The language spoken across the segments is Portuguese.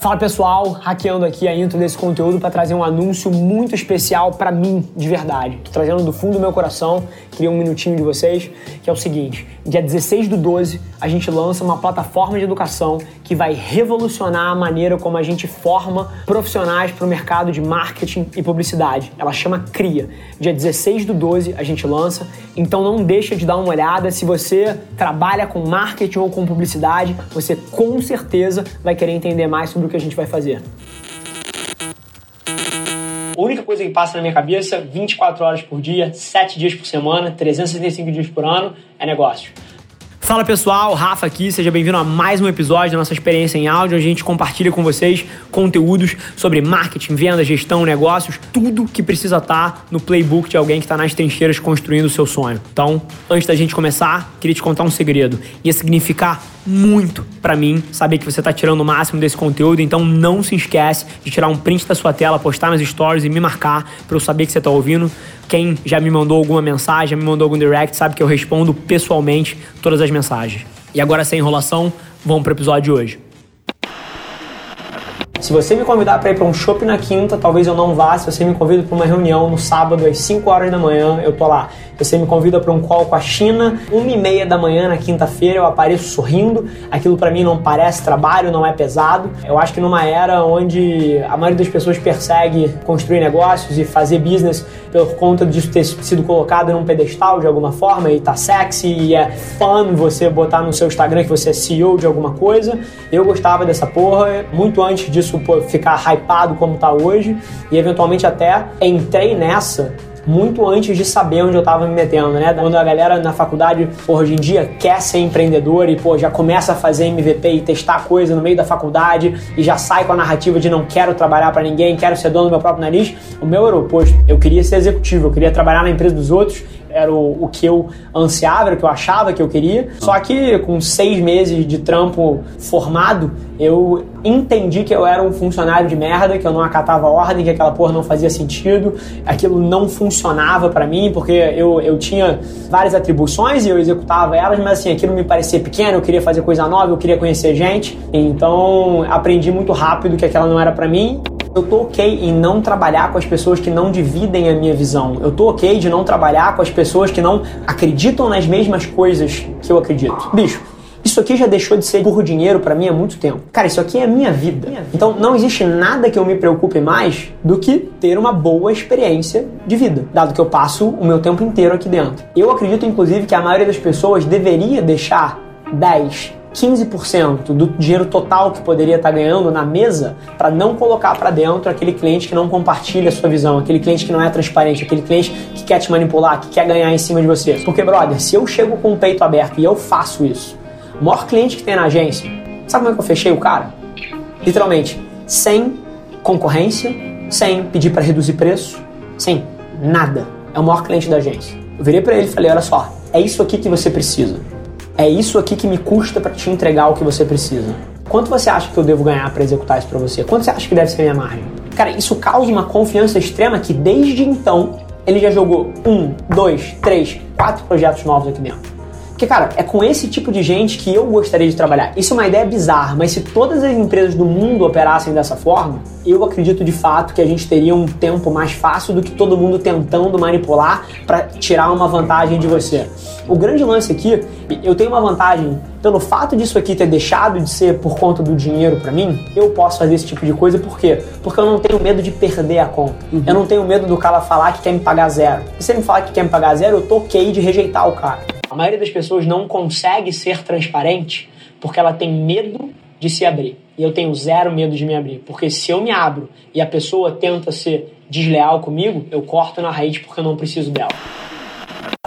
Fala pessoal, hackeando aqui a intro desse conteúdo para trazer um anúncio muito especial para mim, de verdade. Tô trazendo do fundo do meu coração, queria um minutinho de vocês, que é o seguinte: dia 16 do 12, a gente lança uma plataforma de educação que vai revolucionar a maneira como a gente forma profissionais para o mercado de marketing e publicidade. Ela chama CRIA. Dia 16 do 12 a gente lança, então não deixa de dar uma olhada. Se você trabalha com marketing ou com publicidade, você com certeza vai querer entender mais sobre que a gente vai fazer. A única coisa que passa na minha cabeça, 24 horas por dia, 7 dias por semana, 365 dias por ano, é negócio. Fala pessoal, Rafa aqui, seja bem-vindo a mais um episódio da nossa experiência em áudio, onde a gente compartilha com vocês conteúdos sobre marketing, venda, gestão, negócios, tudo que precisa estar no playbook de alguém que está nas trincheiras construindo o seu sonho. Então, antes da gente começar, queria te contar um segredo. Ia significar muito para mim saber que você está tirando o máximo desse conteúdo, então não se esquece de tirar um print da sua tela, postar nas stories e me marcar para eu saber que você está ouvindo. Quem já me mandou alguma mensagem, já me mandou algum direct, sabe que eu respondo pessoalmente todas as mensagens. E agora sem enrolação, vamos para o episódio de hoje. Se você me convidar para ir para um shopping na quinta, talvez eu não vá. Se você me convida para uma reunião no sábado às 5 horas da manhã, eu tô lá. Você me convida para um call com a China, uma e meia da manhã na quinta-feira, eu apareço sorrindo. Aquilo para mim não parece trabalho, não é pesado. Eu acho que numa era onde a maioria das pessoas persegue construir negócios e fazer business por conta disso ter sido colocado num pedestal de alguma forma e tá sexy e é fun você botar no seu Instagram que você é CEO de alguma coisa. Eu gostava dessa porra muito antes disso ficar hypado como tá hoje e eventualmente até entrei nessa muito antes de saber onde eu estava me metendo, né? Quando a galera na faculdade, hoje em dia, quer ser empreendedor e, pô, já começa a fazer MVP e testar coisa no meio da faculdade e já sai com a narrativa de não quero trabalhar para ninguém, quero ser dono do meu próprio nariz, o meu era o oposto. Eu queria ser executivo, eu queria trabalhar na empresa dos outros era o, o, que eu ansiava, era o que eu achava que eu queria. Só que com seis meses de trampo formado, eu entendi que eu era um funcionário de merda, que eu não acatava ordem, que aquela porra não fazia sentido, aquilo não funcionava para mim, porque eu, eu tinha várias atribuições e eu executava elas, mas assim, aquilo me parecia pequeno, eu queria fazer coisa nova, eu queria conhecer gente. Então aprendi muito rápido que aquela não era para mim. Eu tô ok em não trabalhar com as pessoas que não dividem a minha visão. Eu tô ok de não trabalhar com as pessoas que não acreditam nas mesmas coisas que eu acredito. Bicho, isso aqui já deixou de ser por dinheiro para mim há muito tempo. Cara, isso aqui é a minha vida. minha vida. Então não existe nada que eu me preocupe mais do que ter uma boa experiência de vida, dado que eu passo o meu tempo inteiro aqui dentro. Eu acredito, inclusive, que a maioria das pessoas deveria deixar 10, 15% do dinheiro total que poderia estar ganhando na mesa para não colocar para dentro aquele cliente que não compartilha a sua visão, aquele cliente que não é transparente, aquele cliente que quer te manipular, que quer ganhar em cima de você. Porque, brother, se eu chego com o peito aberto e eu faço isso, o maior cliente que tem na agência, sabe como é que eu fechei o cara? Literalmente, sem concorrência, sem pedir para reduzir preço, sem nada. É o maior cliente da agência. Eu virei para ele e falei: olha só, é isso aqui que você precisa é isso aqui que me custa para te entregar o que você precisa. Quanto você acha que eu devo ganhar para executar isso para você? Quanto você acha que deve ser minha margem? Cara, isso causa uma confiança extrema que desde então ele já jogou um, dois, três, quatro projetos novos aqui dentro. Porque, cara, é com esse tipo de gente que eu gostaria de trabalhar. Isso é uma ideia bizarra, mas se todas as empresas do mundo operassem dessa forma, eu acredito de fato que a gente teria um tempo mais fácil do que todo mundo tentando manipular para tirar uma vantagem de você. O grande lance aqui, eu tenho uma vantagem pelo fato disso aqui ter deixado de ser por conta do dinheiro para mim, eu posso fazer esse tipo de coisa por quê? Porque eu não tenho medo de perder a conta. Uhum. Eu não tenho medo do cara falar que quer me pagar zero. E se ele me falar que quer me pagar zero, eu tô ok de rejeitar o cara. A maioria das pessoas não consegue ser transparente porque ela tem medo de se abrir. E eu tenho zero medo de me abrir. Porque se eu me abro e a pessoa tenta ser desleal comigo, eu corto na raiz porque eu não preciso dela.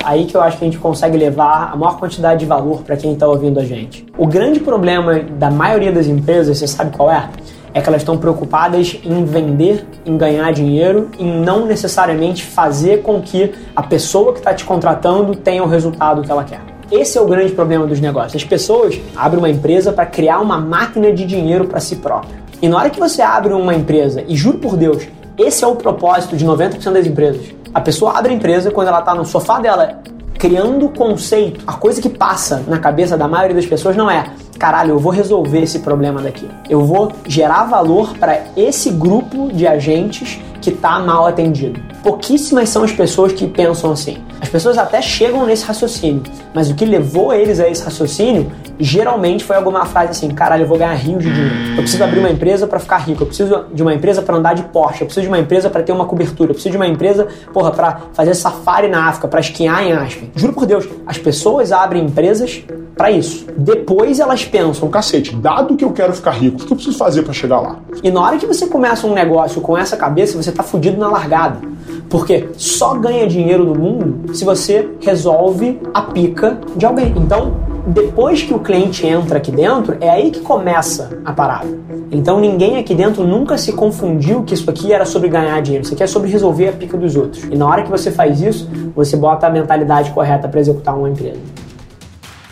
Aí que eu acho que a gente consegue levar a maior quantidade de valor para quem está ouvindo a gente. O grande problema da maioria das empresas, você sabe qual é? É que elas estão preocupadas em vender, em ganhar dinheiro, em não necessariamente fazer com que a pessoa que está te contratando tenha o resultado que ela quer. Esse é o grande problema dos negócios. As pessoas abrem uma empresa para criar uma máquina de dinheiro para si própria. E na hora que você abre uma empresa, e juro por Deus, esse é o propósito de 90% das empresas. A pessoa abre a empresa quando ela está no sofá dela criando conceito. A coisa que passa na cabeça da maioria das pessoas não é caralho, eu vou resolver esse problema daqui. Eu vou gerar valor para esse grupo de agentes que está mal atendido. Pouquíssimas são as pessoas que pensam assim. As pessoas até chegam nesse raciocínio, mas o que levou eles a esse raciocínio geralmente foi alguma frase assim: caralho, eu vou ganhar rios de dinheiro. Eu preciso abrir uma empresa para ficar rico. Eu preciso de uma empresa para andar de Porsche. Eu preciso de uma empresa para ter uma cobertura. Eu preciso de uma empresa, porra, para fazer safari na África, para esquiar em Aspen. Juro por Deus, as pessoas abrem empresas para isso. Depois elas pensam: cacete, dado que eu quero ficar rico, o que eu preciso fazer para chegar lá? E na hora que você começa um negócio com essa cabeça, você tá fudido na largada. Porque só ganha dinheiro no mundo se você resolve a pica de alguém. Então, depois que o cliente entra aqui dentro, é aí que começa a parada. Então ninguém aqui dentro nunca se confundiu que isso aqui era sobre ganhar dinheiro, isso aqui é sobre resolver a pica dos outros. E na hora que você faz isso, você bota a mentalidade correta para executar uma empresa.